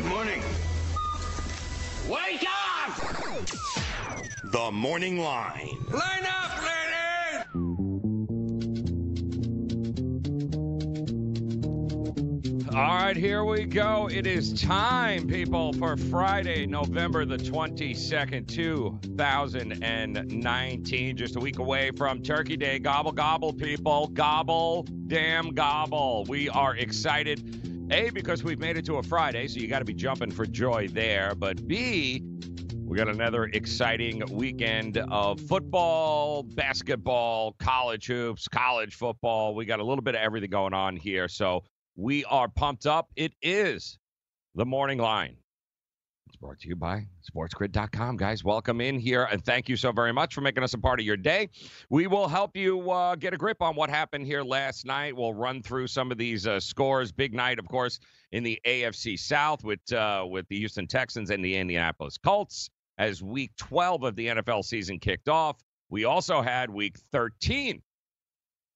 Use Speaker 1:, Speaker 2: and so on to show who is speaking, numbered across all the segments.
Speaker 1: Good morning. Wake up!
Speaker 2: The Morning Line.
Speaker 1: Line up, ladies!
Speaker 3: All right, here we go. It is time, people, for Friday, November the 22nd, 2019. Just a week away from Turkey Day. Gobble, gobble, people. Gobble, damn, gobble. We are excited. A, because we've made it to a Friday, so you got to be jumping for joy there. But B, we got another exciting weekend of football, basketball, college hoops, college football. We got a little bit of everything going on here. So we are pumped up. It is the morning line. Brought to you by sportsgrid.com, guys. Welcome in here and thank you so very much for making us a part of your day. We will help you uh, get a grip on what happened here last night. We'll run through some of these uh, scores. Big night, of course, in the AFC South with uh, with the Houston Texans and the Indianapolis Colts as Week 12 of the NFL season kicked off. We also had Week 13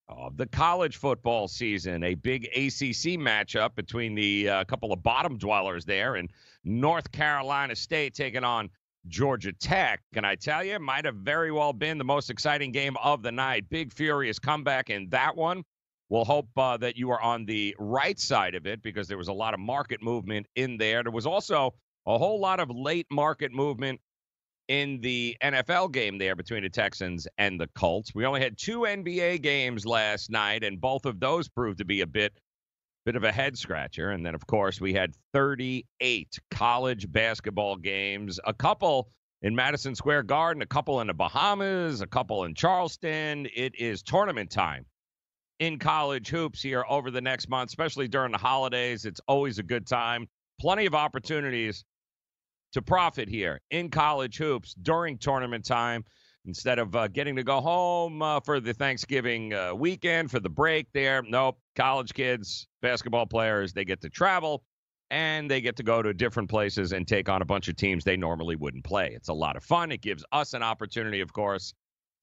Speaker 3: of the college football season, a big ACC matchup between the uh, couple of bottom dwellers there and North Carolina State taking on Georgia Tech. Can I tell you, might have very well been the most exciting game of the night. Big, furious comeback in that one. We'll hope uh, that you are on the right side of it because there was a lot of market movement in there. There was also a whole lot of late market movement in the NFL game there between the Texans and the Colts. We only had two NBA games last night, and both of those proved to be a bit bit of a head scratcher. And then, of course, we had 38 college basketball games, a couple in Madison Square Garden, a couple in the Bahamas, a couple in Charleston. It is tournament time in college hoops here over the next month, especially during the holidays. It's always a good time. Plenty of opportunities to profit here in college hoops during tournament time instead of uh, getting to go home uh, for the Thanksgiving uh, weekend for the break there. Nope, college kids, basketball players, they get to travel and they get to go to different places and take on a bunch of teams they normally wouldn't play. It's a lot of fun. It gives us an opportunity, of course,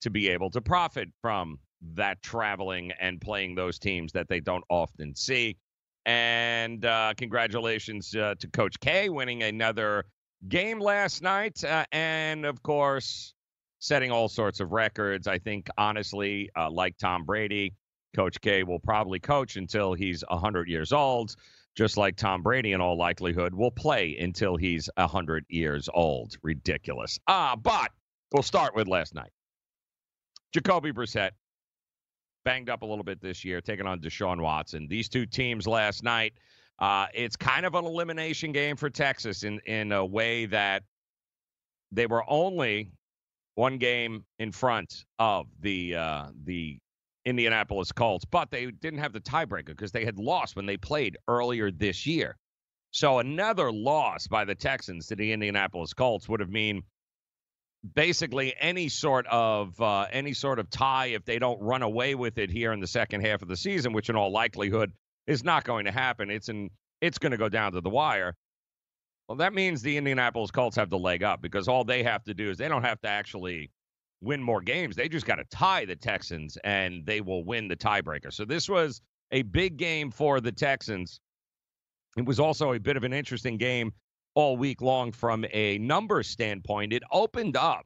Speaker 3: to be able to profit from that traveling and playing those teams that they don't often see. And uh, congratulations uh, to Coach K winning another game last night, uh, and of course, setting all sorts of records. I think, honestly, uh, like Tom Brady, Coach K will probably coach until he's 100 years old. just like Tom Brady in all likelihood, will play until he's 100 years old. Ridiculous. Ah, but we'll start with last night. Jacoby Brissett banged up a little bit this year, taking on Deshaun Watson. These two teams last night, uh, it's kind of an elimination game for Texas in, in a way that they were only one game in front of the uh, the Indianapolis Colts, but they didn't have the tiebreaker because they had lost when they played earlier this year. So another loss by the Texans to the Indianapolis Colts would have mean basically any sort of uh, any sort of tie if they don't run away with it here in the second half of the season, which in all likelihood is not going to happen. It's in it's going to go down to the wire. Well, that means the Indianapolis Colts have the leg up because all they have to do is they don't have to actually win more games. They just got to tie the Texans and they will win the tiebreaker. So this was a big game for the Texans. It was also a bit of an interesting game all week long from a number standpoint. It opened up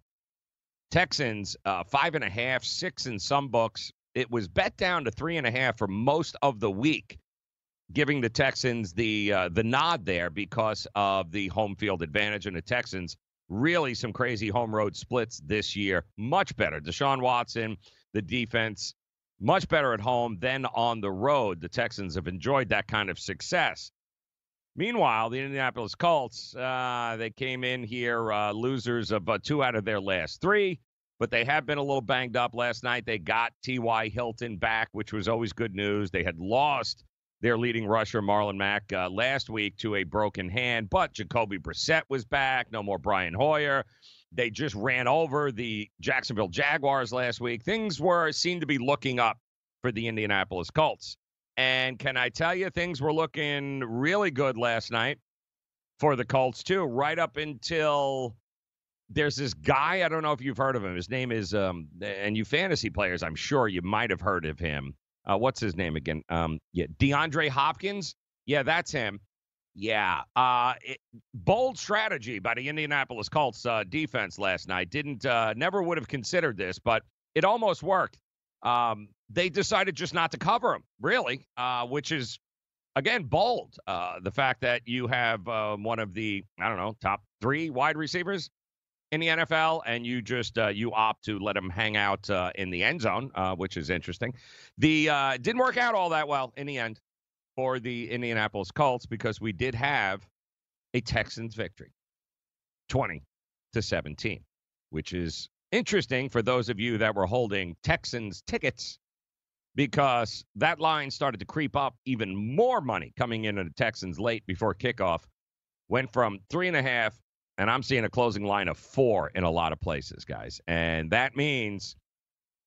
Speaker 3: Texans uh, five and a half, six in some books. It was bet down to three and a half for most of the week, giving the Texans the uh, the nod there because of the home field advantage. And the Texans really some crazy home road splits this year. Much better. Deshaun Watson, the defense, much better at home than on the road. The Texans have enjoyed that kind of success. Meanwhile, the Indianapolis Colts, uh, they came in here uh, losers of uh, two out of their last three, but they have been a little banged up last night. They got T.Y. Hilton back, which was always good news. They had lost their leading rusher, Marlon Mack, uh, last week to a broken hand, but Jacoby Brissett was back. No more Brian Hoyer. They just ran over the Jacksonville Jaguars last week. Things were seemed to be looking up for the Indianapolis Colts. And can I tell you, things were looking really good last night for the Colts, too, right up until there's this guy. I don't know if you've heard of him. His name is, um, and you fantasy players, I'm sure you might have heard of him. Uh, what's his name again? Um, yeah, DeAndre Hopkins. Yeah, that's him. Yeah. Uh, it, bold strategy by the Indianapolis Colts uh, defense last night. Didn't, uh, never would have considered this, but it almost worked. Um, they decided just not to cover him, really, uh, which is again bold. Uh, the fact that you have uh, one of the I don't know top three wide receivers in the NFL, and you just uh, you opt to let him hang out uh, in the end zone, uh, which is interesting. The didn't work out all that well in the end for the Indianapolis Colts because we did have a Texans victory, twenty to seventeen, which is interesting for those of you that were holding Texans tickets because that line started to creep up even more money coming into the Texans late before kickoff. Went from three and a half, and I'm seeing a closing line of four in a lot of places, guys. And that means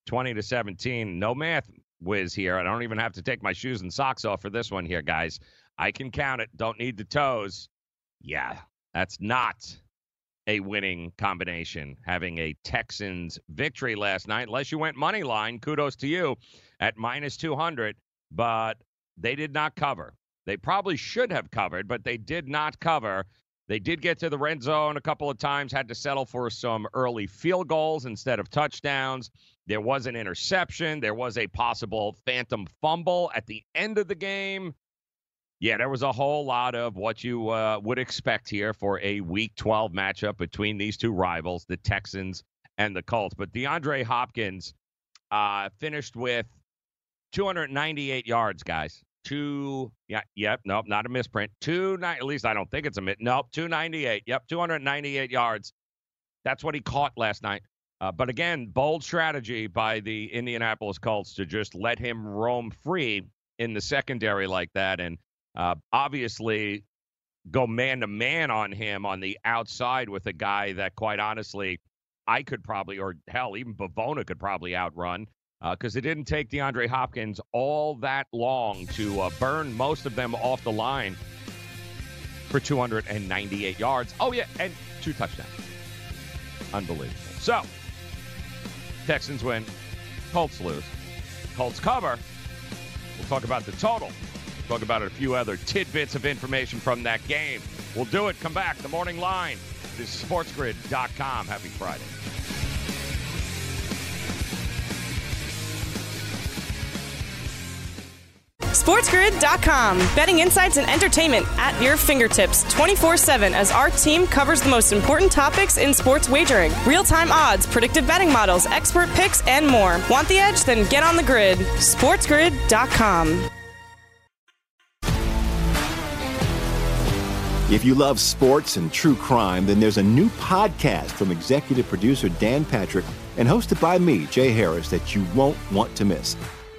Speaker 3: 20 to 17. No math whiz here. I don't even have to take my shoes and socks off for this one here, guys. I can count it. Don't need the toes. Yeah, that's not a winning combination. Having a Texans victory last night, unless you went money line, kudos to you at minus 200, but they did not cover. They probably should have covered, but they did not cover. They did get to the red zone a couple of times, had to settle for some early field goals instead of touchdowns. There was an interception. There was a possible phantom fumble at the end of the game. Yeah, there was a whole lot of what you uh, would expect here for a Week 12 matchup between these two rivals, the Texans and the Colts. But DeAndre Hopkins uh, finished with 298 yards, guys. Two, yeah, yep, nope, not a misprint. Two, nine. at least I don't think it's a mit. Nope, 298. Yep, 298 yards. That's what he caught last night. Uh, but again, bold strategy by the Indianapolis Colts to just let him roam free in the secondary like that. And uh, obviously, go man to man on him on the outside with a guy that, quite honestly, I could probably, or hell, even Bavona could probably outrun because uh, it didn't take DeAndre Hopkins all that long to uh, burn most of them off the line for 298 yards. Oh, yeah, and two touchdowns. Unbelievable. So, Texans win, Colts lose. Colts cover. We'll talk about the total. We'll talk about a few other tidbits of information from that game. We'll do it. Come back. The morning line. This is sportsgrid.com. Happy Friday.
Speaker 4: SportsGrid.com. Betting insights and entertainment at your fingertips 24 7 as our team covers the most important topics in sports wagering real time odds, predictive betting models, expert picks, and more. Want the edge? Then get on the grid. SportsGrid.com.
Speaker 5: If you love sports and true crime, then there's a new podcast from executive producer Dan Patrick and hosted by me, Jay Harris, that you won't want to miss.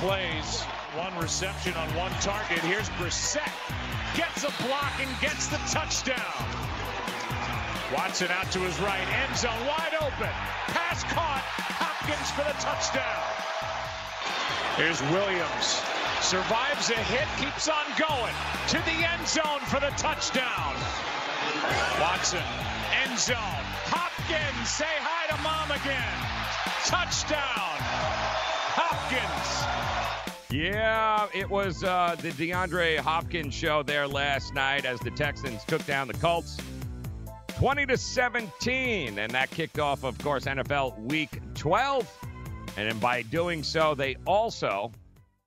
Speaker 6: Plays, one reception on one target. Here's Brissett. Gets a block and gets the touchdown. Watson out to his right. End zone wide open. Pass caught. Hopkins for the touchdown. Here's Williams. Survives a hit. Keeps on going. To the end zone for the touchdown. Watson. End zone. Hopkins. Say hi to mom again. Touchdown. Hopkins.
Speaker 3: Yeah, it was uh, the DeAndre Hopkins show there last night as the Texans took down the Colts 20 to 17. And that kicked off, of course, NFL week 12. And then by doing so, they also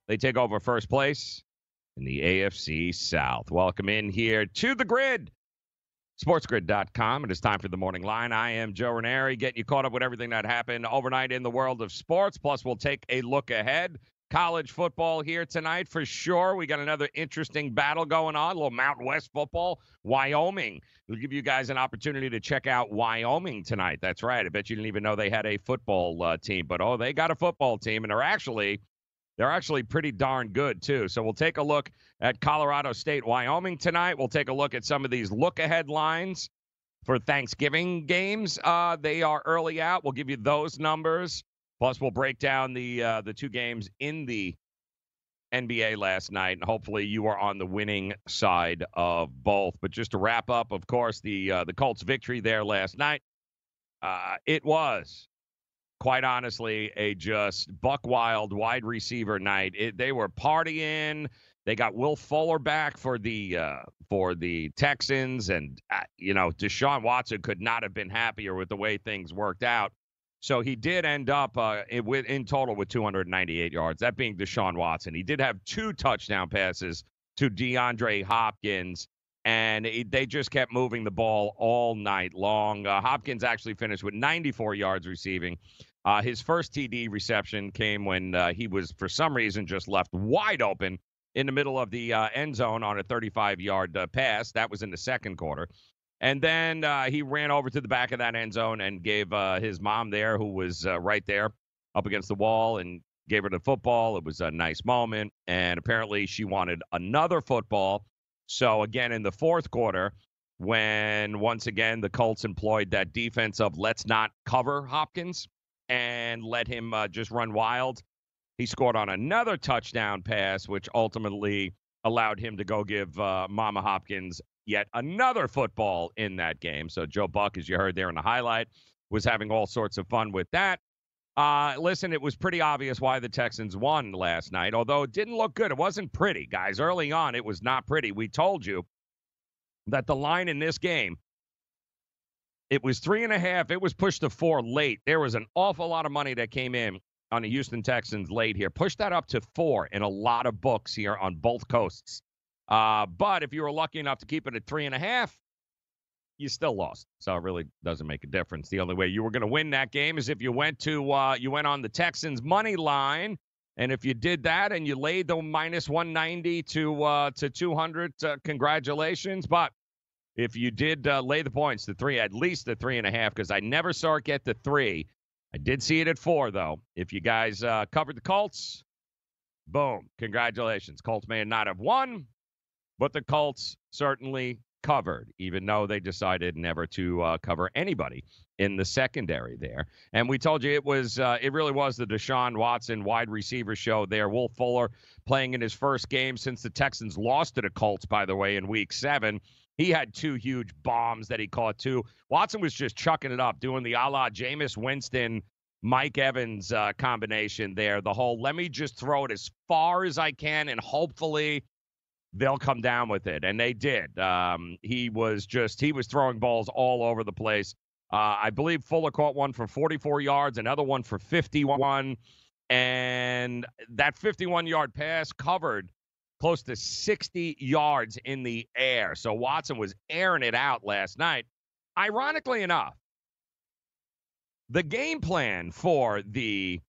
Speaker 3: they take over first place in the AFC South. Welcome in here to the grid. SportsGrid.com. It is time for the morning line. I am Joe Ranieri, getting you caught up with everything that happened overnight in the world of sports. Plus, we'll take a look ahead. College football here tonight for sure. We got another interesting battle going on. A little Mountain West football. Wyoming. We'll give you guys an opportunity to check out Wyoming tonight. That's right. I bet you didn't even know they had a football uh, team, but oh, they got a football team, and they're actually they're actually pretty darn good, too. So we'll take a look at Colorado State, Wyoming tonight. We'll take a look at some of these look ahead lines for Thanksgiving games. Uh, they are early out. We'll give you those numbers. Plus, we'll break down the uh, the two games in the NBA last night, and hopefully you are on the winning side of both. But just to wrap up, of course, the uh, the Colts' victory there last night. Uh, it was quite honestly, a just buck wild wide receiver night. It, they were partying. They got Will Fuller back for the uh, for the Texans, and uh, you know Deshaun Watson could not have been happier with the way things worked out. So he did end up uh, in, with, in total with 298 yards. That being Deshaun Watson. He did have two touchdown passes to DeAndre Hopkins, and they just kept moving the ball all night long. Uh, Hopkins actually finished with 94 yards receiving Uh, his first TD reception came when uh, he was, for some reason, just left wide open in the middle of the uh, end zone on a 35 yard uh, pass. That was in the second quarter. And then uh, he ran over to the back of that end zone and gave uh, his mom there, who was right there up against the wall, and gave her the football. It was a nice moment. And apparently she wanted another football. So, again, in the fourth quarter, when once again the Colts employed that defense of let's not cover Hopkins and let him uh, just run wild. He scored on another touchdown pass, which ultimately allowed him to go give uh, Mama Hopkins yet another football in that game. So Joe Buck, as you heard there in the highlight, was having all sorts of fun with that. Uh, listen, it was pretty obvious why the Texans won last night, although it didn't look good. It wasn't pretty, guys. Early on, it was not pretty. We told you that the line in this game, it was three and a half. It was pushed to four late. There was an awful lot of money that came in on the Houston Texans late here. Push that up to four in a lot of books here on both coasts. Uh, but if you were lucky enough to keep it at three and a half, you still lost. So it really doesn't make a difference. The only way you were going to win that game is if you went to uh, you went on the Texans money line, and if you did that and you laid the minus 190 to uh, to 200, uh, congratulations. But if you did uh, lay the points, the three, at least the three and a half, because I never saw it get to three. I did see it at four, though. If you guys uh, covered the Colts, boom, congratulations. Colts may not have won, but the Colts certainly covered, even though they decided never to uh, cover anybody in the secondary there. And we told you it was, uh, it really was the Deshaun Watson wide receiver show there. Will Fuller playing in his first game since the Texans lost to the Colts, by the way, in week seven. He had two huge bombs that he caught too. Watson was just chucking it up, doing the a la Jameis Winston, Mike Evans uh, combination there. The whole let me just throw it as far as I can and hopefully they'll come down with it. And they did. Um, he was just, he was throwing balls all over the place. Uh, I believe Fuller caught one for 44 yards, another one for 51. And that 51 yard pass covered close to 60 yards in the air. So Watson was airing it out last night. Ironically enough, the game plan for the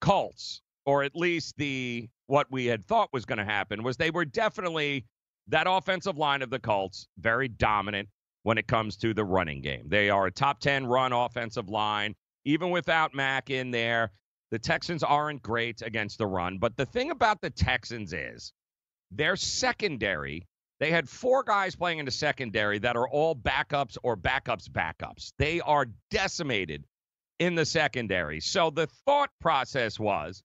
Speaker 3: Colts, or at least the what we had thought was going to happen, was they were definitely that offensive line of the Colts very dominant when it comes to the running game. They are a top 10 run offensive line, even without Mack in there. The Texans aren't great against the run, but the thing about the Texans is their secondary, they had four guys playing in the secondary that are all backups or backups backups. They are decimated in the secondary. So the thought process was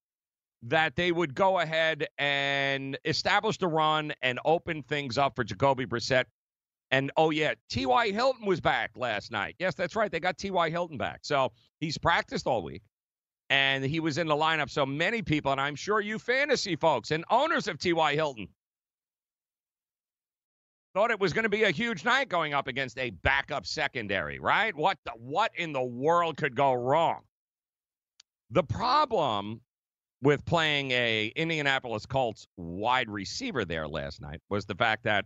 Speaker 3: that they would go ahead and establish the run and open things up for Jacoby Brissett. And oh yeah, T.Y. Hilton was back last night. Yes, that's right. They got T.Y. Hilton back. So he's practiced all week and he was in the lineup. So many people, and I'm sure you fantasy folks and owners of T.Y. Hilton, thought it was going to be a huge night going up against a backup secondary, right? What the, what in the world could go wrong? The problem with playing a Indianapolis Colts wide receiver there last night was the fact that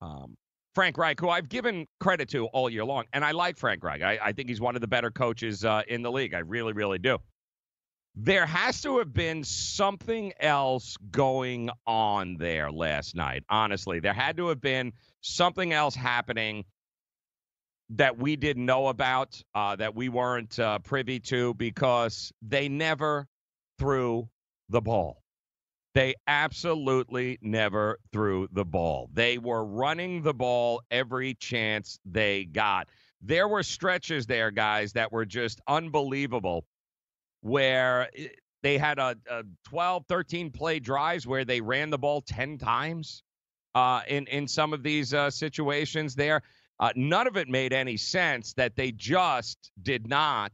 Speaker 3: um, Frank Reich, who I've given credit to all year long, and I like Frank Reich. I, I think he's one of the better coaches uh, in the league. I really, really do. There has to have been something else going on there last night. Honestly, there had to have been something else happening that we didn't know about, uh, that we weren't uh, privy to, because they never threw the ball. They absolutely never threw the ball. They were running the ball every chance they got. There were stretches there, guys, that were just unbelievable where they had a, a 12, 13 play drives where they ran the ball 10 times uh, in, in some of these uh, situations there. Uh, none of it made any sense that they just did not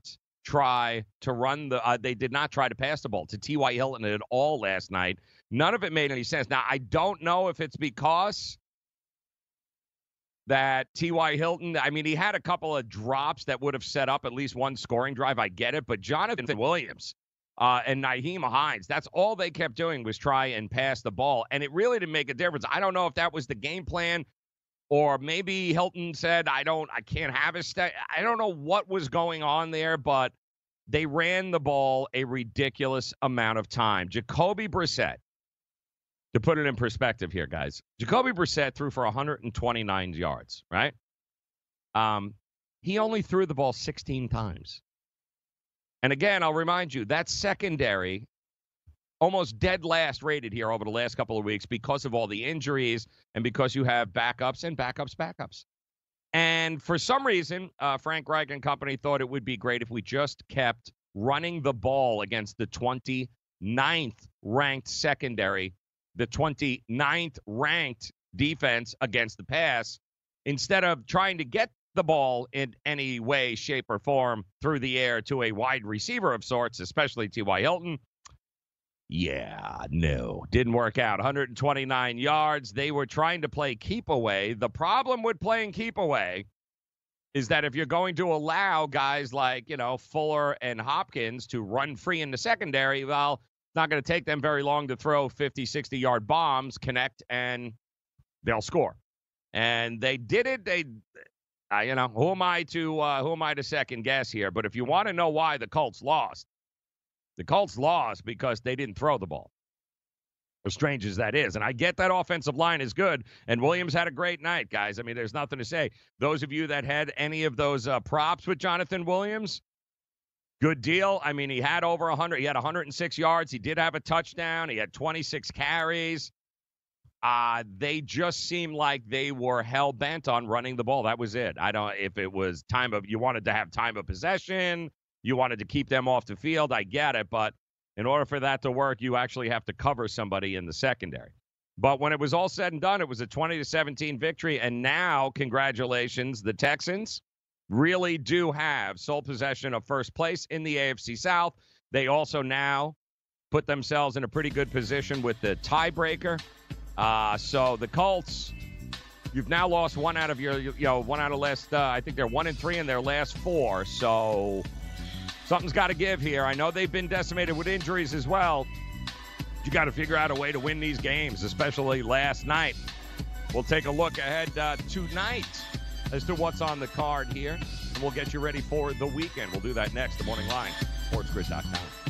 Speaker 3: try to run the uh, they did not try to pass the ball to T.Y. Hilton at all last night. None of it made any sense. Now I don't know if it's because that T.Y. Hilton, I mean, he had a couple of drops that would have set up at least one scoring drive. I get it. But Jonathan Williams uh, and Nyheim Hines, that's all they kept doing was try and pass the ball. And it really didn't make a difference. I don't know if that was the game plan or maybe Hilton said, I don't, I can't have a stay. I don't know what was going on there, but they ran the ball a ridiculous amount of time. Jacoby Brissett, to put it in perspective here, guys, Jacoby Brissett threw for 129 yards, right? Um, he only threw the ball 16 times. And again, I'll remind you that secondary almost dead last rated here over the last couple of weeks because of all the injuries and because you have backups and backups, backups. And for some reason, uh, Frank Reich and company thought it would be great if we just kept running the ball against the 29th ranked secondary, the 29th ranked defense against the pass, instead of trying to get the ball in any way, shape, or form through the air to a wide receiver of sorts, especially T.Y. Hilton. Yeah, no, didn't work out. 129 yards. They were trying to play keep away. The problem with playing keep away is that if you're going to allow guys like, you know, Fuller and Hopkins to run free in the secondary, well, it's not going to take them very long to throw 50, 60 yard bombs, connect, and they'll score. And they did it. They, uh, you know, who am I to uh, who am I to second guess here? But if you want to know why the Colts lost, the Colts lost because they didn't throw the ball. As strange as that is. And I get that offensive line is good. And Williams had a great night, guys. I mean, there's nothing to say. Those of you that had any of those uh, props with Jonathan Williams, good deal. I mean, he had over 100. He had 106 yards. He did have a touchdown. He had 26 carries. Uh, they just seemed like they were hell bent on running the ball. That was it. I don't if it was time of you wanted to have time of possession, you wanted to keep them off the field. I get it, but in order for that to work, you actually have to cover somebody in the secondary. But when it was all said and done, it was a 20 to 17 victory. And now, congratulations, the Texans really do have sole possession of first place in the AFC South. They also now put themselves in a pretty good position with the tiebreaker. Uh, so the Colts, you've now lost one out of your, you know, one out of last. Uh, I think they're one and three in their last four. So something's got to give here. I know they've been decimated with injuries as well. You got to figure out a way to win these games, especially last night. We'll take a look ahead uh, tonight as to what's on the card here, and we'll get you ready for the weekend. We'll do that next. The morning line, sportsgrid.com.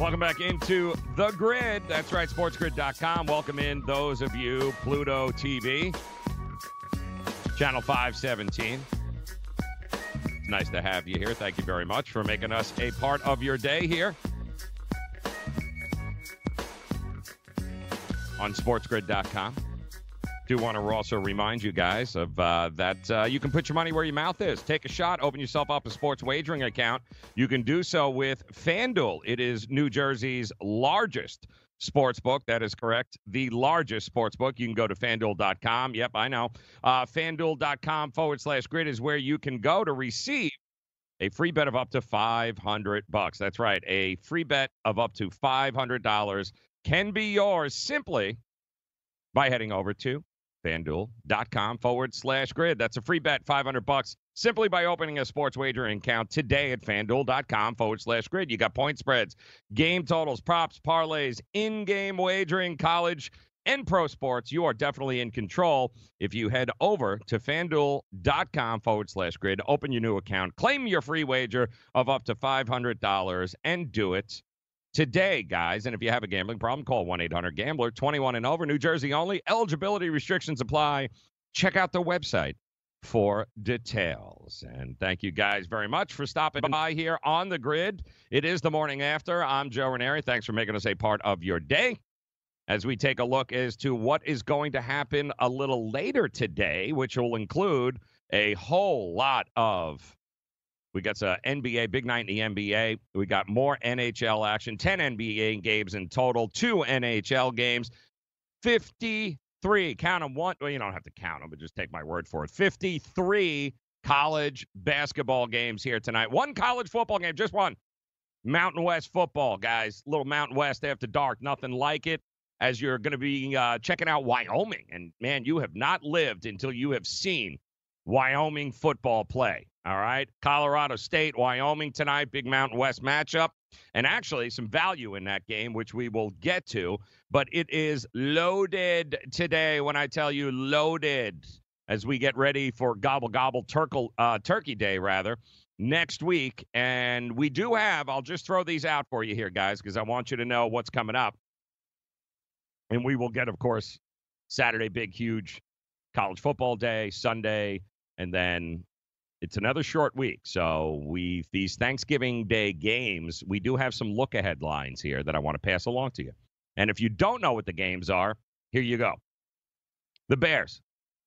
Speaker 3: Welcome back into the grid. That's right, sportsgrid.com. Welcome in those of you, Pluto TV, channel 517. It's nice to have you here. Thank you very much for making us a part of your day here on sportsgrid.com do want to also remind you guys of uh, that uh, you can put your money where your mouth is. Take a shot, open yourself up a sports wagering account. You can do so with FanDuel. It is New Jersey's largest sports book. That is correct. The largest sports book. You can go to fanduel.com. Yep, I know. Uh, fanduel.com forward slash grid is where you can go to receive a free bet of up to 500 bucks. That's right. A free bet of up to $500 can be yours simply by heading over to fanduel.com forward slash grid. That's a free bet, 500 bucks, simply by opening a sports wagering account today at fanduel.com forward slash grid. You got point spreads, game totals, props, parlays, in game wagering, college, and pro sports. You are definitely in control if you head over to fanduel.com forward slash grid, open your new account, claim your free wager of up to $500, and do it today, guys. And if you have a gambling problem, call 1 800 Gambler, 21 and over, New Jersey only. Eligibility restrictions apply. Check out the website for details. And thank you guys very much for stopping by here on the grid. It is the morning after. I'm Joe Ranieri. Thanks for making us a part of your day. As we take a look as to what is going to happen a little later today, which will include a whole lot of we got some NBA, big night in the NBA. We got more NHL action, 10 NBA games in total, two NHL games, 53, count them one. Well, you don't have to count them, but just take my word for it. 53 college basketball games here tonight. One college football game, just one. Mountain West football, guys. Little Mountain West after dark, nothing like it. As you're going to be uh, checking out Wyoming. And man, you have not lived until you have seen Wyoming football play. All right. Colorado State, Wyoming tonight, big Mountain West matchup. And actually, some value in that game, which we will get to. But it is loaded today when I tell you loaded as we get ready for Gobble Gobble Turkle, uh, Turkey Day, rather, next week. And we do have, I'll just throw these out for you here, guys, because I want you to know what's coming up. And we will get, of course, Saturday, big, huge college football day, Sunday, and then it's another short week. So we these Thanksgiving Day games, we do have some look ahead lines here that I want to pass along to you. And if you don't know what the games are, here you go. The Bears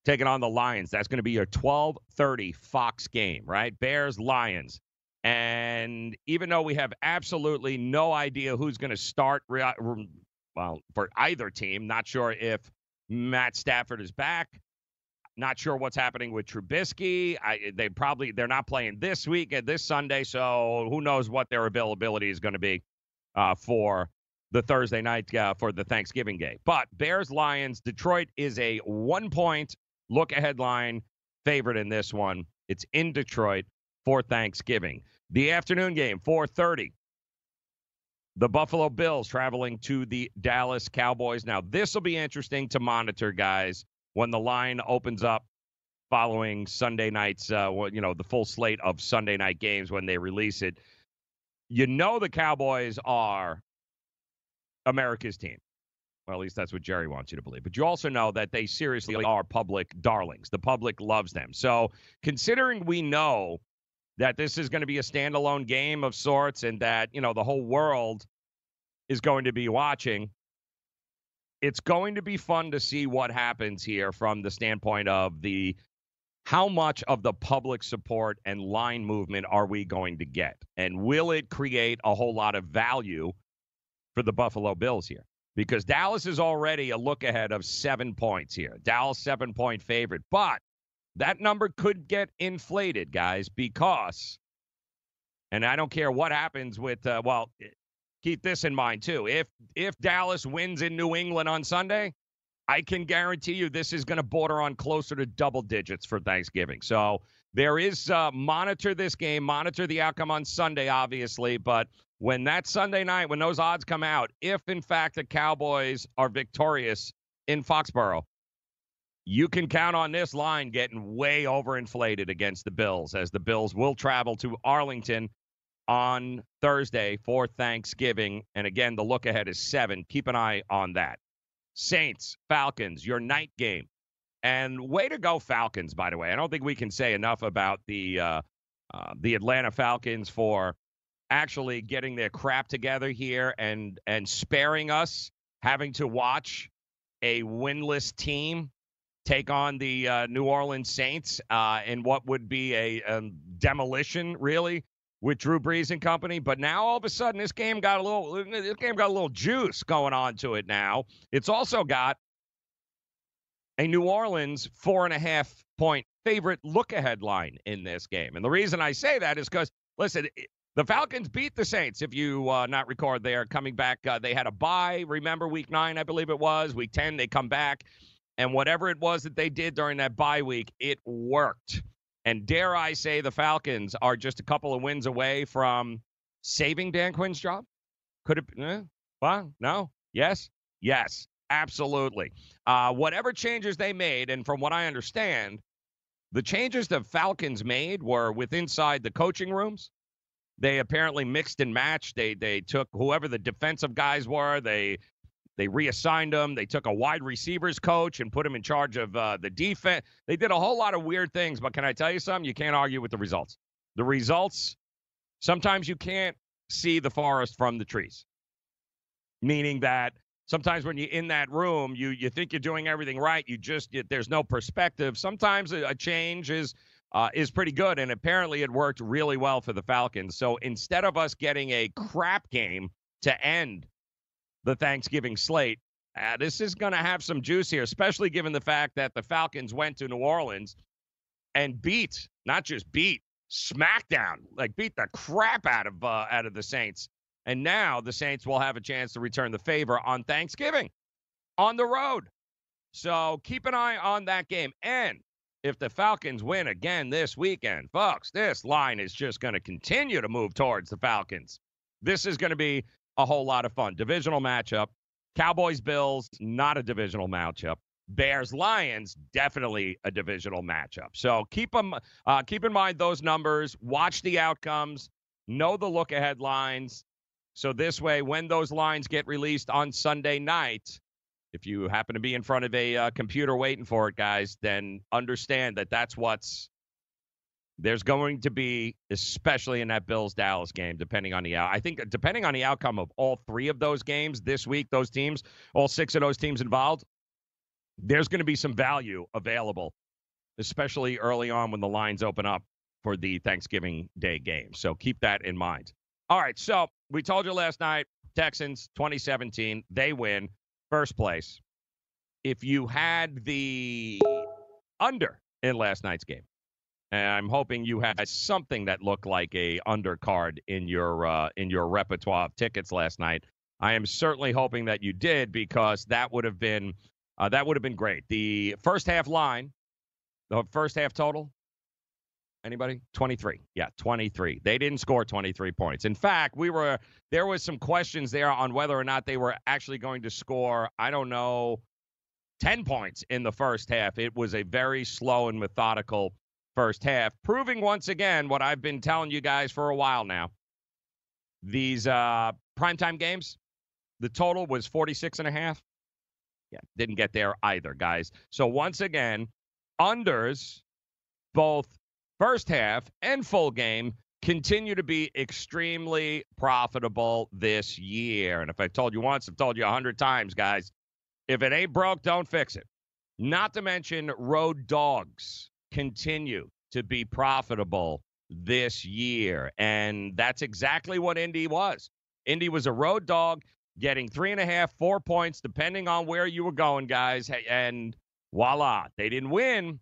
Speaker 3: taking on the Lions. That's going to be your 12:30 Fox game, right? Bears Lions. And even though we have absolutely no idea who's going to start well for either team, not sure if Matt Stafford is back, not sure what's happening with Trubisky. I, they probably they're not playing this week and this Sunday, so who knows what their availability is going to be uh, for the Thursday night uh, for the Thanksgiving game. But Bears Lions Detroit is a one point look ahead line favorite in this one. It's in Detroit for Thanksgiving. The afternoon game 4:30. The Buffalo Bills traveling to the Dallas Cowboys. Now, this will be interesting to monitor, guys when the line opens up following Sunday night's, uh, you know, the full slate of Sunday night games when they release it. You know, the Cowboys are America's team. Well, at least that's what Jerry wants you to believe. But you also know that they seriously are public darlings. The public loves them. So, considering we know that this is going to be a standalone game of sorts and that, you know, the whole world is going to be watching, it's going to be fun to see what happens here from the standpoint of the how much of the public support and line movement are we going to get? And will it create a whole lot of value for the Buffalo Bills here? Because Dallas is already a look ahead of seven points here. Dallas, seven point favorite. But that number could get inflated, guys, because, and I don't care what happens with, uh, well, keep this in mind too. If if Dallas wins in New England on Sunday, I can guarantee you this is going to border on closer to double digits for Thanksgiving. So there is uh, monitor this game, monitor the outcome on Sunday, obviously. But when that Sunday night, when those odds come out, if in fact the Cowboys are victorious in Foxborough, you can count on this line getting way overinflated against the Bills, as the Bills will travel to Arlington on Thursday for Thanksgiving. And again, the look ahead is seven. Keep an eye on that. Saints, Falcons, your night game. And way to go, Falcons, by the way. I don't think we can say enough about the uh, uh, the Atlanta Falcons for actually getting their crap together here and and sparing us having to watch a winless team take on the uh, New Orleans Saints uh, in what would be a, a demolition, really, with Drew Brees and company. But now all of a sudden, this game got a little this game got a little juice going on to it. Now it's also got a New Orleans four and a half point favorite look ahead line in this game, and the reason I say that is because listen. The Falcons beat the Saints. If you uh, not record, they are coming back. Uh, they had a bye. Remember, week nine, I believe it was. Week ten, they come back, and whatever it was that they did during that bye week, it worked. And dare I say, the Falcons are just a couple of wins away from saving Dan Quinn's job? Could it? Eh, well, no. Yes. Yes. Absolutely. Uh, whatever changes they made, and from what I understand, the changes the Falcons made were with inside the coaching rooms. They apparently mixed and matched. They they took whoever the defensive guys were. They they reassigned him. They took a wide receivers coach and put him in charge of uh, the defense. They did a whole lot of weird things. But can I tell you something? You can't argue with the results. The results, sometimes you can't see the forest from the trees, meaning that sometimes when you're in that room, you you think you're doing everything right. You just you, there's no perspective. Sometimes a, a change is uh, is pretty good, and apparently it worked really well for the Falcons. So instead of us getting a crap game to end the Thanksgiving slate. Uh, this is going to have some juice here, especially given the fact that the Falcons went to New Orleans and beat, not just beat, smackdown, like beat the crap out of uh, out of the Saints. And now the Saints will have a chance to return the favor on Thanksgiving on the road. So keep an eye on that game. And if the Falcons win again this weekend, folks, this line is just going to continue to move towards the Falcons. This is going to be a whole lot of fun. Divisional matchup. Cowboys Bills, not a divisional matchup. Bears Lions, definitely a divisional matchup. So keep them, uh, keep in mind those numbers. Watch the outcomes. Know the look ahead lines. So this way, when those lines get released on Sunday night, if you happen to be in front of a uh, computer waiting for it, guys, then understand that that's what's there's going to be, especially in that Bills Dallas game, depending on the out. I think depending on the outcome of all three of those games this week, those teams, all six of those teams involved, there's going to be some value available, especially early on when the lines open up for the Thanksgiving Day game. So keep that in mind. All right, so we told you last night, Texans 2017, they win first place. If you had the under in last night's game, and I'm hoping you had something that looked like a undercard in your uh, in your repertoire of tickets last night. I am certainly hoping that you did because that would have been uh, that would have been great. The first half line, the first half total. Anybody? 23. Yeah, 23. They didn't score 23 points. In fact, we were there was some questions there on whether or not they were actually going to score, I don't know, 10 points in the first half. It was a very slow and methodical first half, proving once again what I've been telling you guys for a while now. These uh, primetime games, the total was 46 and a half. Yeah, didn't get there either, guys. So once again, unders, both first half and full game, continue to be extremely profitable this year. And if I told you once, I've told you a hundred times, guys. If it ain't broke, don't fix it. Not to mention road dogs continue to be profitable this year. And that's exactly what Indy was. Indy was a road dog getting three and a half, four points, depending on where you were going, guys. And voila, they didn't win,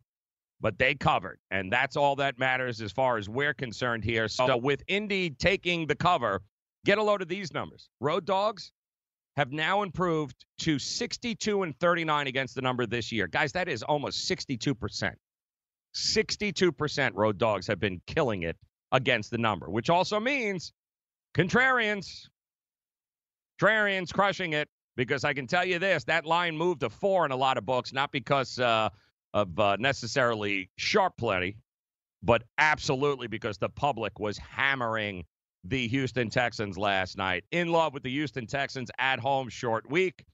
Speaker 3: but they covered. And that's all that matters as far as we're concerned here. So oh. with Indy taking the cover, get a load of these numbers. Road dogs have now improved to 62 and 39 against the number this year. Guys, that is almost 62%. 62% road dogs have been killing it against the number, which also means contrarians, contrarians crushing it. Because I can tell you this, that line moved to four in a lot of books, not because uh, of uh, necessarily sharp play, but absolutely because the public was hammering the Houston Texans last night. In love with the Houston Texans at home short week.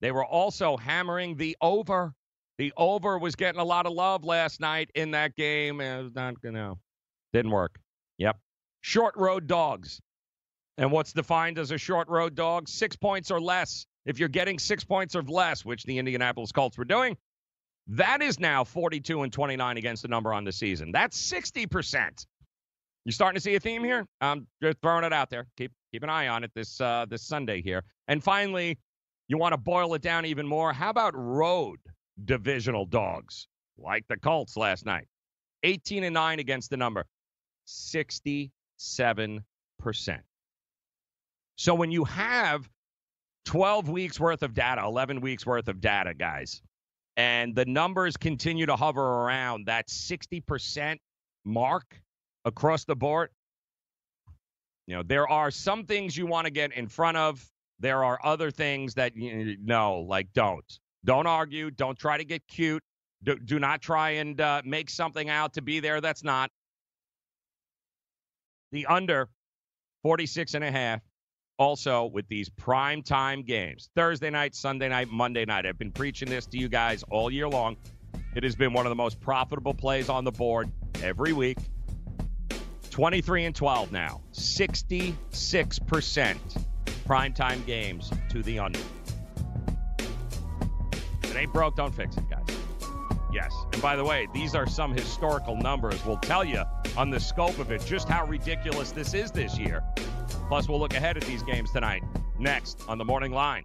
Speaker 3: They were also hammering the over. The over was getting a lot of love last night in that game. It was not, you know, didn't work. Yep. Short road dogs. And what's defined as a short road dog? Six points or less. If you're getting six points or less, which the Indianapolis Colts were doing, that is now 42 and 29 against the number on the season. That's 60%. You starting to see a theme here? I'm just throwing it out there. Keep keep an eye on it this uh, this Sunday here. And finally, you want to boil it down even more. How about road divisional dogs like the Colts last night? 18 and 9 against the number. 67%. So when you have 12 weeks worth of data, 11 weeks worth of data, guys, and the numbers continue to hover around that 60% mark across the board, you know, there are some things you want to get in front of. There are other things that you know, like don't. Don't argue. Don't try to get cute. Do, do not try and uh, make something out to be there that's not. The under 46 and a half also with these prime time games Thursday night, Sunday night, Monday night. I've been preaching this to you guys all year long. It has been one of the most profitable plays on the board every week. 23 and 12 now, 66% primetime games to the under. It ain't broke, don't fix it, guys. Yes. And by the way, these are some historical numbers. We'll tell you on the scope of it just how ridiculous this is this year. Plus, we'll look ahead at these games tonight. Next on the morning line.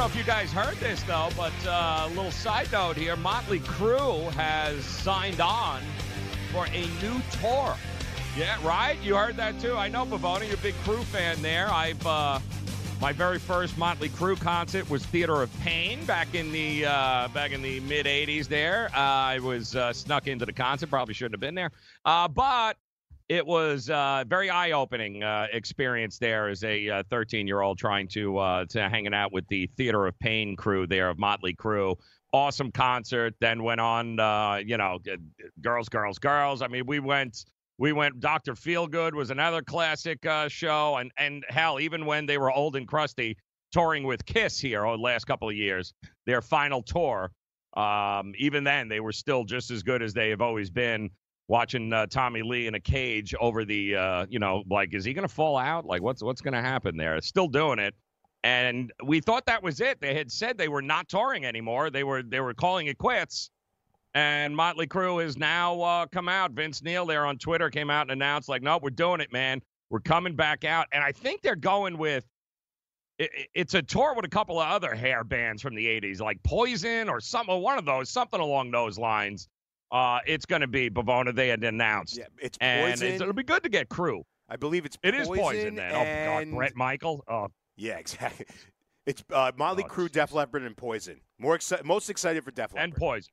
Speaker 3: Know if you guys heard this though, but uh, a little side note here: Motley Crue has signed on for a new tour. Yeah, right. You heard that too. I know, Bavoni, you're a big Crue fan there. I've uh, my very first Motley Crue concert was Theater of Pain back in the uh, back in the mid '80s. There, uh, I was uh, snuck into the concert. Probably shouldn't have been there, uh, but it was a very eye-opening uh, experience there as a 13-year-old trying to uh, to hanging out with the Theater of Pain crew there of Motley Crue. Awesome concert. Then went on, uh, you know, girls, girls, girls. I mean, we went. We went. Doctor Feelgood was another classic uh, show, and and hell, even when they were old and crusty, touring with Kiss here over the last couple of years, their final tour. Um, even then, they were still just as good as they have always been watching uh, Tommy Lee in a cage over the, uh, you know, like, is he going to fall out? Like, what's what's going to happen there? Still doing it, and we thought that was it. They had said they were not touring anymore. They were they were calling it quits. And Motley Crue has now uh, come out. Vince Neil there on Twitter came out and announced, like, no, we're doing it, man. We're coming back out. And I think they're going with it, it's a tour with a couple of other hair bands from the 80s, like Poison or some one of those, something along those lines. Uh, it's going to be Bavona. They had announced.
Speaker 7: Yeah, it's
Speaker 3: and
Speaker 7: poison.
Speaker 3: it's, it'll be good to get crew.
Speaker 7: I believe it's
Speaker 3: It
Speaker 7: poison
Speaker 3: is poison then.
Speaker 7: And...
Speaker 3: Oh God, Bret Michael. Oh,
Speaker 7: Yeah, exactly. It's uh, Motley
Speaker 3: Oh,
Speaker 7: Crue, Def Leppard, and Poison. More exci- most excited for Def Leppard.
Speaker 3: and poison.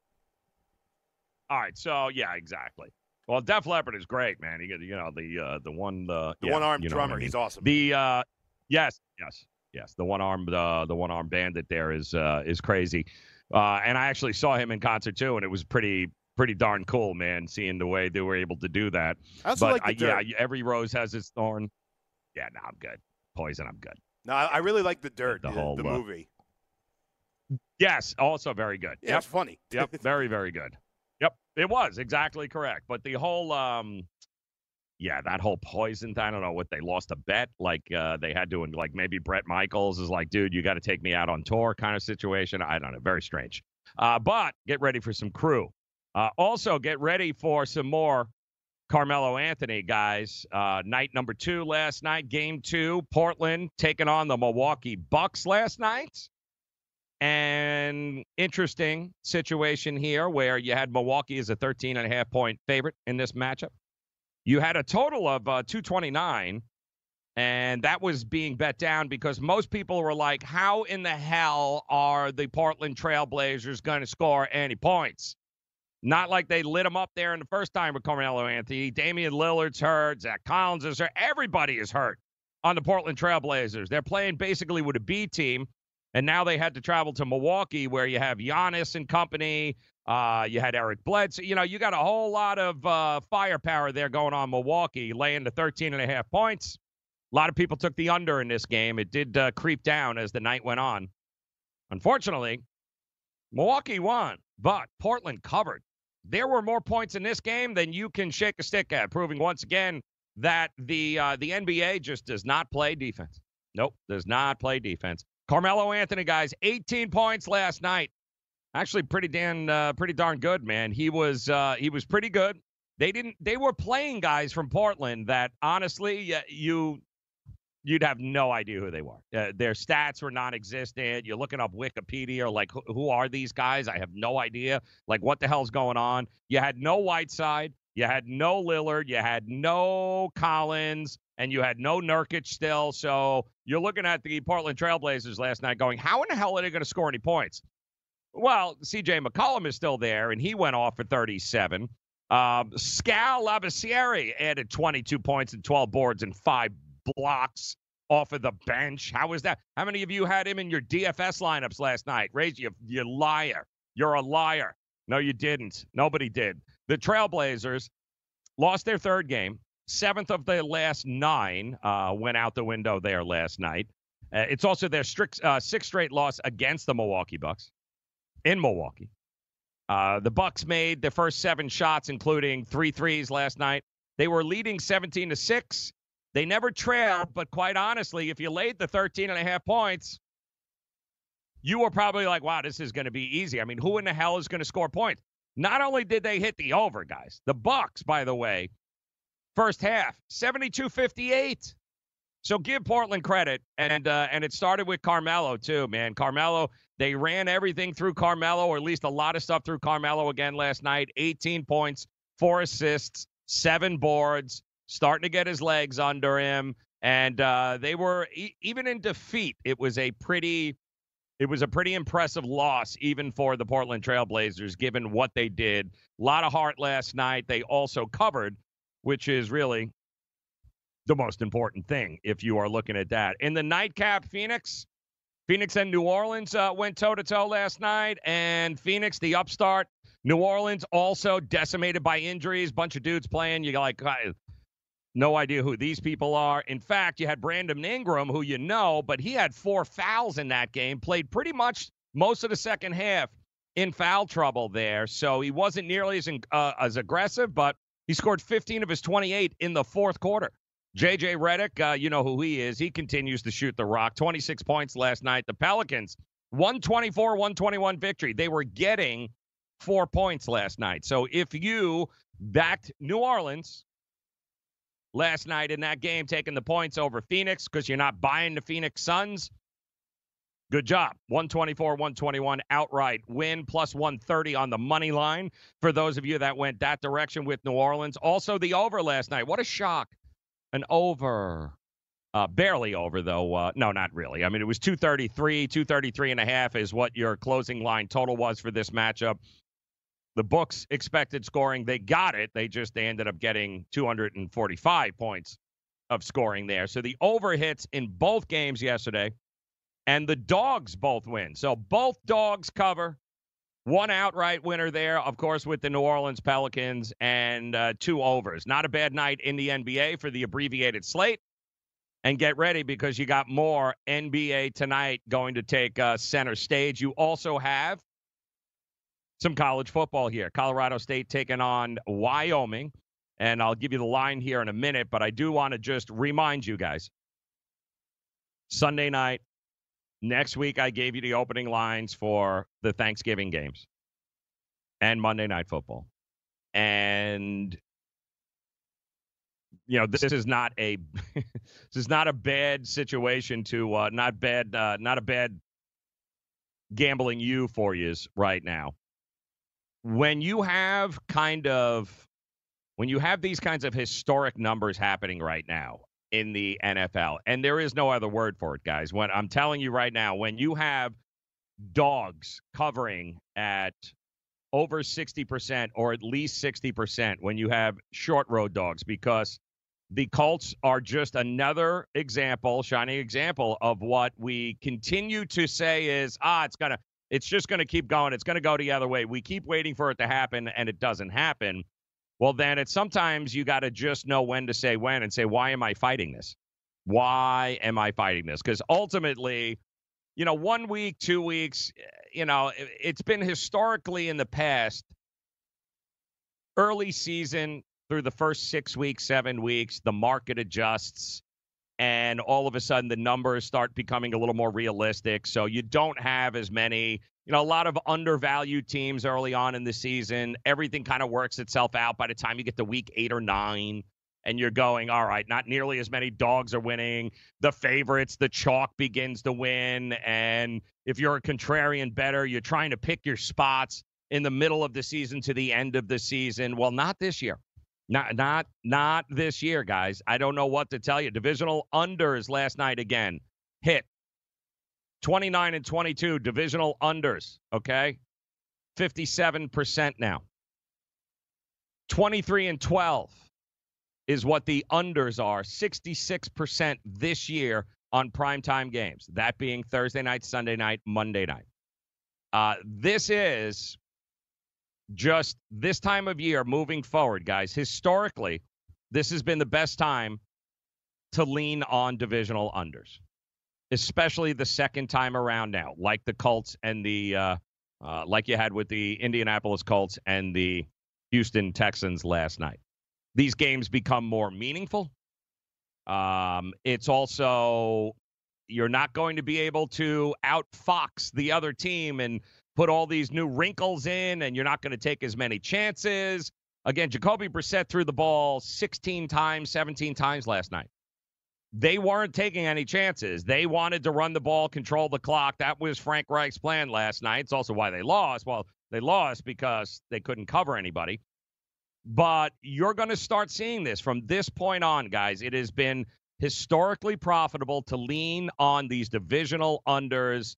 Speaker 3: All right, so yeah, exactly. Well, Def Leppard is great, man. You get, you know, the uh, the one, the,
Speaker 7: The
Speaker 3: yeah,
Speaker 7: one-armed
Speaker 3: you know what I
Speaker 7: drummer,
Speaker 3: mean.
Speaker 7: he's awesome.
Speaker 3: The uh, yes, yes, yes. The one armed, uh, the one armed bandit there is uh, is crazy. Uh, and I actually saw him in concert too, and it was pretty pretty darn cool, man. Seeing the way they were able to do that.
Speaker 7: I also
Speaker 3: but
Speaker 7: like the
Speaker 3: uh, yeah, every rose has its thorn. Yeah, no, I'm good. Poison, I'm good.
Speaker 7: No, I, I really like the Dirt,
Speaker 3: The
Speaker 7: the,
Speaker 3: whole,
Speaker 7: the
Speaker 3: uh,
Speaker 7: movie.
Speaker 3: Yes, also very good.
Speaker 7: Yeah,
Speaker 3: yep.
Speaker 7: it's funny.
Speaker 3: Yep, very very good. Yep, it was exactly correct. But the whole um yeah, that whole poison thing, I don't know what they lost a bet like uh they had to and like maybe Bret Michaels is like, "Dude, you got to take me out on tour" kind of situation. I don't know, very strange. Uh but get ready for some crew. Uh also get ready for some more Carmelo Anthony, guys. Uh, night number two last night, game two, Portland taking on the Milwaukee Bucks last night. And interesting situation here where you had Milwaukee as a 13 and a half point favorite in this matchup. You had a total of uh, 229, and that was being bet down because most people were like, how in the hell are the Portland Trailblazers going to score any points? Not like they lit him up there in the first time with Carmelo Anthony. Damian Lillard's hurt. Zach Collins is hurt. Everybody is hurt on the Portland Trailblazers. They're playing basically with a B team, and now they had to travel to Milwaukee where you have Giannis and company. Uh, you had Eric Bledsoe. You know, you got a whole lot of uh, firepower there going on Milwaukee, laying the 13 and a half points. A lot of people took the under in this game. It did uh, creep down as the night went on. Unfortunately, Milwaukee won, but Portland covered. There were more points in this game than you can shake a stick at, proving once again that the uh, the NBA just does not play defense. Nope, does not play defense. Carmelo Anthony, guys, 18 points last night. Actually, pretty damn, uh, pretty darn good, man. He was uh, he was pretty good. They didn't. They were playing guys from Portland that honestly, you you'd have no idea who they were. Uh, their stats were non-existent. You're looking up Wikipedia, like who, who are these guys? I have no idea. Like what the hell's going on? You had no Whiteside, you had no Lillard, you had no Collins, and you had no Nurkic still. So you're looking at the Portland Trailblazers last night, going, how in the hell are they going to score any points? Well, C.J. McCollum is still there, and he went off for 37. Um, Skal Labissiere added 22 points and 12 boards and five blocks. off of the bench. How was that? How many of you had him in your DFS lineups last night? Raise you, you liar. You're a liar. No, you didn't. Nobody did. The Trailblazers lost their third game. Seventh of the last nine uh, went out the window there last night. Uh, it's also their strict, uh, sixth straight loss against the Milwaukee Bucks in Milwaukee. Uh, the Bucks made their first seven shots, including three threes last night. They were leading 17 to six. They never trailed, but quite honestly, if you laid the 13 and a half points, you were probably like, wow, this is going to be easy. I mean, who in the hell is going to score points? Not only did they hit the over, guys, the Bucks, by the way, first half, 72-58. So give Portland credit, and uh, and it started with Carmelo too, man. Carmelo, they ran everything through Carmelo, or at least a lot of stuff through Carmelo again last night. 18 points, four assists, seven boards, starting to get his legs under him, and uh, they were e- even in defeat. It was a pretty, it was a pretty impressive loss, even for the Portland Trailblazers, given what they did. A lot of heart last night. They also covered, which is really the most important thing if you are looking at that. In the nightcap, Phoenix, Phoenix and New Orleans uh, went toe to toe last night, and Phoenix, the upstart, New Orleans also decimated by injuries. Bunch of dudes playing. You got like no idea who these people are. In fact, you had Brandon Ingram, who you know, but he had four fouls in that game. Played pretty much most of the second half in foul trouble there, so he wasn't nearly as uh, as aggressive, but he scored 15 of his 28 in the fourth quarter. JJ Redick, uh, you know who he is. He continues to shoot the rock. 26 points last night. The Pelicans, 124 121 victory. They were getting four points last night. So if you backed New Orleans last night in that game, taking the points over Phoenix because you're not buying the Phoenix Suns, good job. 124 121 outright win, plus 130 on the money line for those of you that went that direction with New Orleans. Also, the over last night. What a shock an over. Uh, barely over, though. Uh, no, not really. I mean, it was 233, 233 and a half is what your closing line total was for this matchup. The books expected scoring. They got it. They just they ended up getting 245 points of scoring there. So the over hits in both games yesterday, and the dogs both win. So both dogs cover. One outright winner there, of course, with the New Orleans Pelicans and uh, two overs. Not a bad night in the NBA for the abbreviated slate. And get ready because you got more NBA tonight going to take uh, center stage. You also have some college football here. Colorado State taking on Wyoming. And I'll give you the line here in a minute, but I do want to just remind you guys Sunday night, Next week, I gave you the opening lines for the Thanksgiving games and Monday Night Football. And you know this is not a this is not a bad situation to uh, not bad uh, not a bad gambling you for yous right now. When you have kind of when you have these kinds of historic numbers happening right now, in the NFL. And there is no other word for it, guys. When I'm telling you right now, when you have dogs covering at over 60% or at least 60% when you have short road dogs because the Colts are just another example, shining example of what we continue to say is ah it's going to it's just going to keep going. It's going to go the other way. We keep waiting for it to happen and it doesn't happen well, then it's sometimes you got to just know when to say when and say, why am I fighting this? Why am I fighting this? Because ultimately, you know, one week, two weeks, eh, you know, it's been historically in the past, early season through the first six weeks, seven weeks, the market adjusts and all of a sudden the numbers start becoming a little more realistic. So you don't have as many you know, a lot of undervalued teams early on in the season. Everything kind of works itself out by the time you get to week eight or nine. And you're going, all right, not nearly as many dogs are winning. The favorites, the chalk begins to win. And if you're a contrarian bettor, you're trying to pick your spots in the middle of the season to the end of the season. Well, not this year. Not not not this year, guys. I don't know what to tell you. Divisional unders last night again hit 29 and 22 divisional unders, okay? 57% now. 23 and 12 is what the unders are. 66% this year on primetime games, that being Thursday night, Sunday night, Monday night. Uh, this is just this time of year moving forward, guys. Historically, this has been the best time to lean on divisional unders, especially the second time around now, like the Colts and the, uh, uh, like you had with the Indianapolis Colts and the Houston Texans last night. These games become more meaningful. Um, it's also you're not going to be able to outfox the other team and put all these new wrinkles in, and you're not going to take as many chances. Again, Jacoby Brissett threw the ball 16 times, 17 times last night. They weren't taking any chances. They wanted to run the ball, control the clock. That was Frank Reich's plan last night. It's also why they lost. Well, they lost because they couldn't cover anybody. But you're going to start seeing this from this point on, guys. It has been historically profitable to lean on these divisional unders,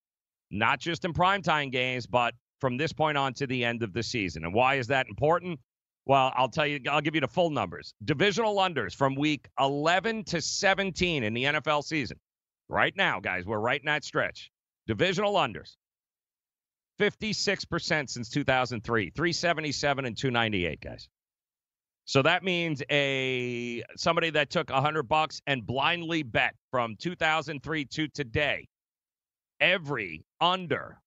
Speaker 3: not just in primetime games, but from this point on to the end of the season. And why is that important? Well, I'll tell you, I'll give you the full numbers. Divisional unders from week 11 to 17 in the NFL season. Right now, guys, we're right in that stretch. Divisional unders. 56% since 2003, 377 and 298, guys. So that means a somebody that took a hundred bucks and blindly bet from 2003 to today, every under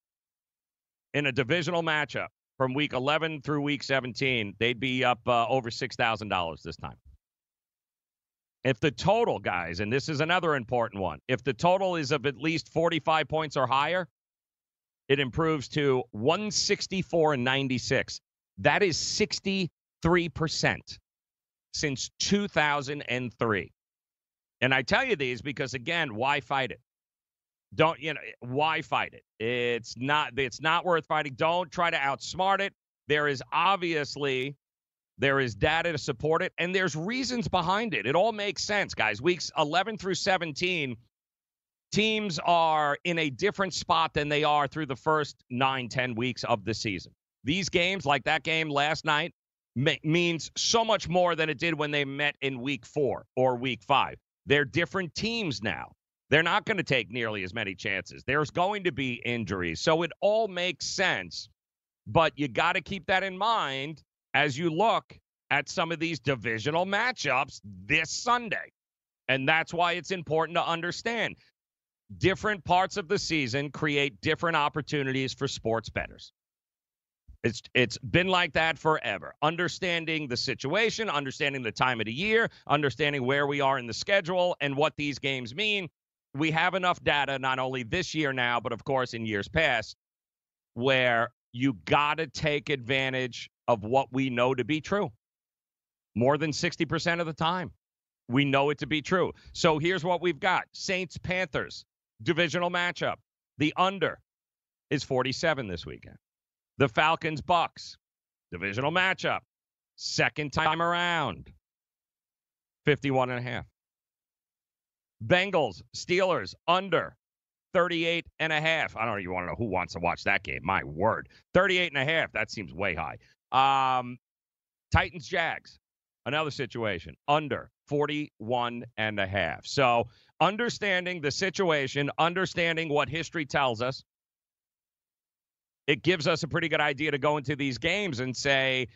Speaker 3: in a divisional matchup from week 11 through week 17, they'd be up uh, over six thousand dollars this time. If the total, guys, and this is another important one, if the total is of at least 45 points or higher, it improves to 164 and 96. That is 60 3% since 2003. And I tell you these because again, why fight it? Don't you know eh, why fight it? It's not it's not worth fighting. Don't try to outsmart it. There is obviously there is data to support it and there's reasons behind it. It all makes sense, guys. Weeks 11 through 17 teams are in a different spot than they are through the first nine, 10 weeks of the season. These games, like that game last night, means so much more than it did when they met in week four or week five. They're different teams now. They're not going to take nearly as many chances. There's going to be injuries. So it all makes sense. But you got to keep that in mind as you look at some of these divisional matchups this Sunday. And that's why it's important to understand different parts of the season create different opportunities for sports bettors. It's it's been like that forever. Understanding the situation, understanding the time of the year, understanding where we are in the schedule and what these games mean. We have enough data not only this year now, but of course in years past where you got to take advantage of what we know to be true. More than 60% of the time. We know it to be true. So here's what we've got. Saints Panthers divisional matchup. The under is 47 this weekend. The Falcons Bucks divisional matchup. Second time around. 51 and a half. Bengals Steelers under 38 and a half. I don't even want to know who wants to watch that game. My word. 38 and a half. That seems way high. Um, Titans Jags. Another situation under 41 and a half. So, understanding the situation, understanding what history tells us, it gives us a pretty good idea to go into these games and say,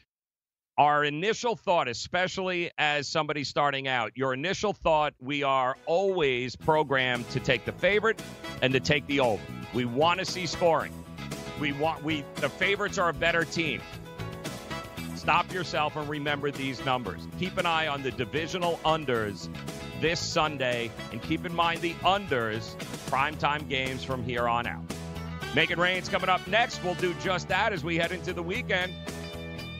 Speaker 3: our initial thought, especially as somebody starting out, your initial thought, we are always programmed to take the favorite and to take the over. We want to see scoring. We want we the favorites are a better team. Stop yourself and remember these numbers. Keep an eye on the divisional unders this Sunday and keep in mind the unders primetime games from here on out. Megan Rain's coming up next. We'll do just that as we head into the weekend.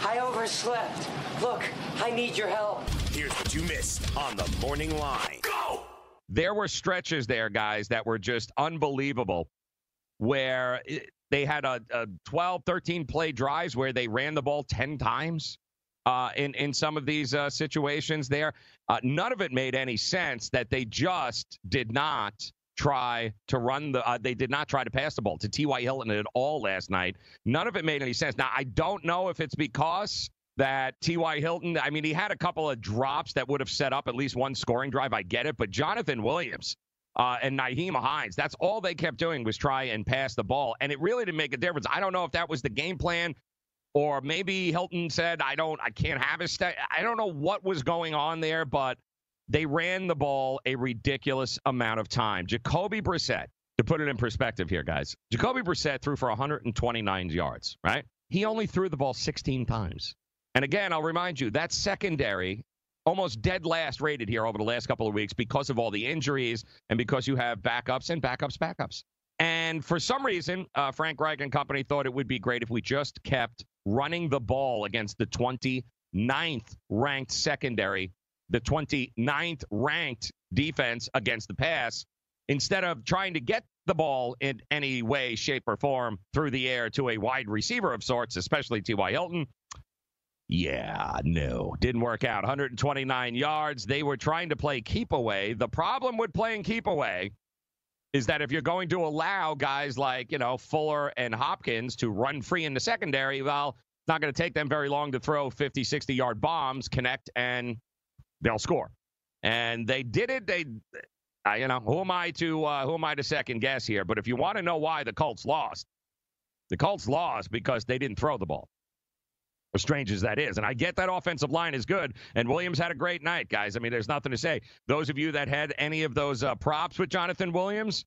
Speaker 8: I overslept. Look, I need your help.
Speaker 2: Here's what you missed on the morning line. Go!
Speaker 3: There were stretches there, guys, that were just unbelievable where it, they had a, a 12, 13 play drives where they ran the ball 10 times. Uh, in in some of these uh, situations, there, uh, none of it made any sense. That they just did not try to run the. Uh, they did not try to pass the ball to T.Y. Hilton at all last night. None of it made any sense. Now I don't know if it's because that T.Y. Hilton. I mean, he had a couple of drops that would have set up at least one scoring drive. I get it, but Jonathan Williams. Uh, and Nyheim Hines. That's all they kept doing was try and pass the ball, and it really didn't make a difference. I don't know if that was the game plan, or maybe Hilton said, "I don't, I can't have his." St-. I don't know what was going on there, but they ran the ball a ridiculous amount of time. Jacoby Brissett, to put it in perspective here, guys, Jacoby Brissett threw for 129 yards, right? He only threw the ball 16 times. And again, I'll remind you, that secondary almost dead last rated here over the last couple of weeks because of all the injuries and because you have backups and backups, backups. And for some reason, uh, Frank Reich and company thought it would be great if we just kept running the ball against the 29th ranked secondary the 29th ranked defense against the pass instead of trying to get the ball in any way, shape, or form through the air to a wide receiver of sorts, especially T.Y. Hilton. Yeah, no, didn't work out. 129 yards. They were trying to play keep away. The problem with playing keep away is that if you're going to allow guys like, you know, Fuller and Hopkins to run free in the secondary, well, it's not going to take them very long to throw 50, 60 yard bombs, connect, and they'll score. And they did it. They, you know, who am I to uh, who am I to second guess here? But if you want to know why the Colts lost, the Colts lost because they didn't throw the ball. As strange as that is, and I get that offensive line is good, and Williams had a great night, guys. I mean, there's nothing to say. Those of you that had any of those uh, props with Jonathan Williams,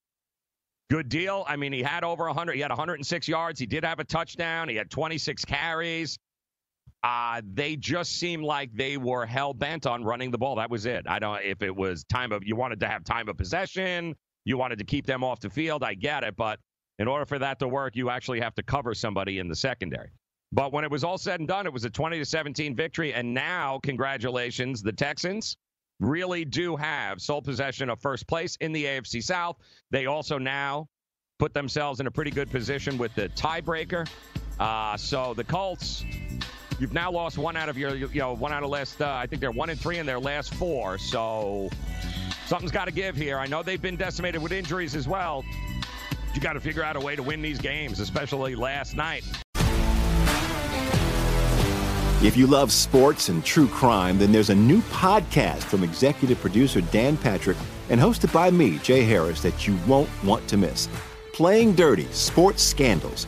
Speaker 3: good deal. I mean, he had over 100. He had 106 yards. He did have a touchdown. He had 26 carries. Uh, they just seemed like they were hell bent on running the ball. That was it. I don't if it was time of you wanted to have time of possession, you wanted to keep them off the field. I get it, but in order for that to work, you actually have to cover somebody in the secondary. But when it was all said and done, it was a 20 to 17 victory. And now, congratulations, the Texans really do have sole possession of first place in the AFC South. They also now put themselves in a pretty good position with the tiebreaker. Uh, so the Colts, you've now lost one out of your, you know, one out of last. Uh, I think they're one and three in their last four. So something's got to give here. I know they've been decimated with injuries as well. You got to figure out a way to win these games, especially last night.
Speaker 5: If you love sports and true crime, then there's a new podcast from executive producer Dan Patrick and hosted by me, Jay Harris, that you won't want to miss. Playing Dirty Sports Scandals.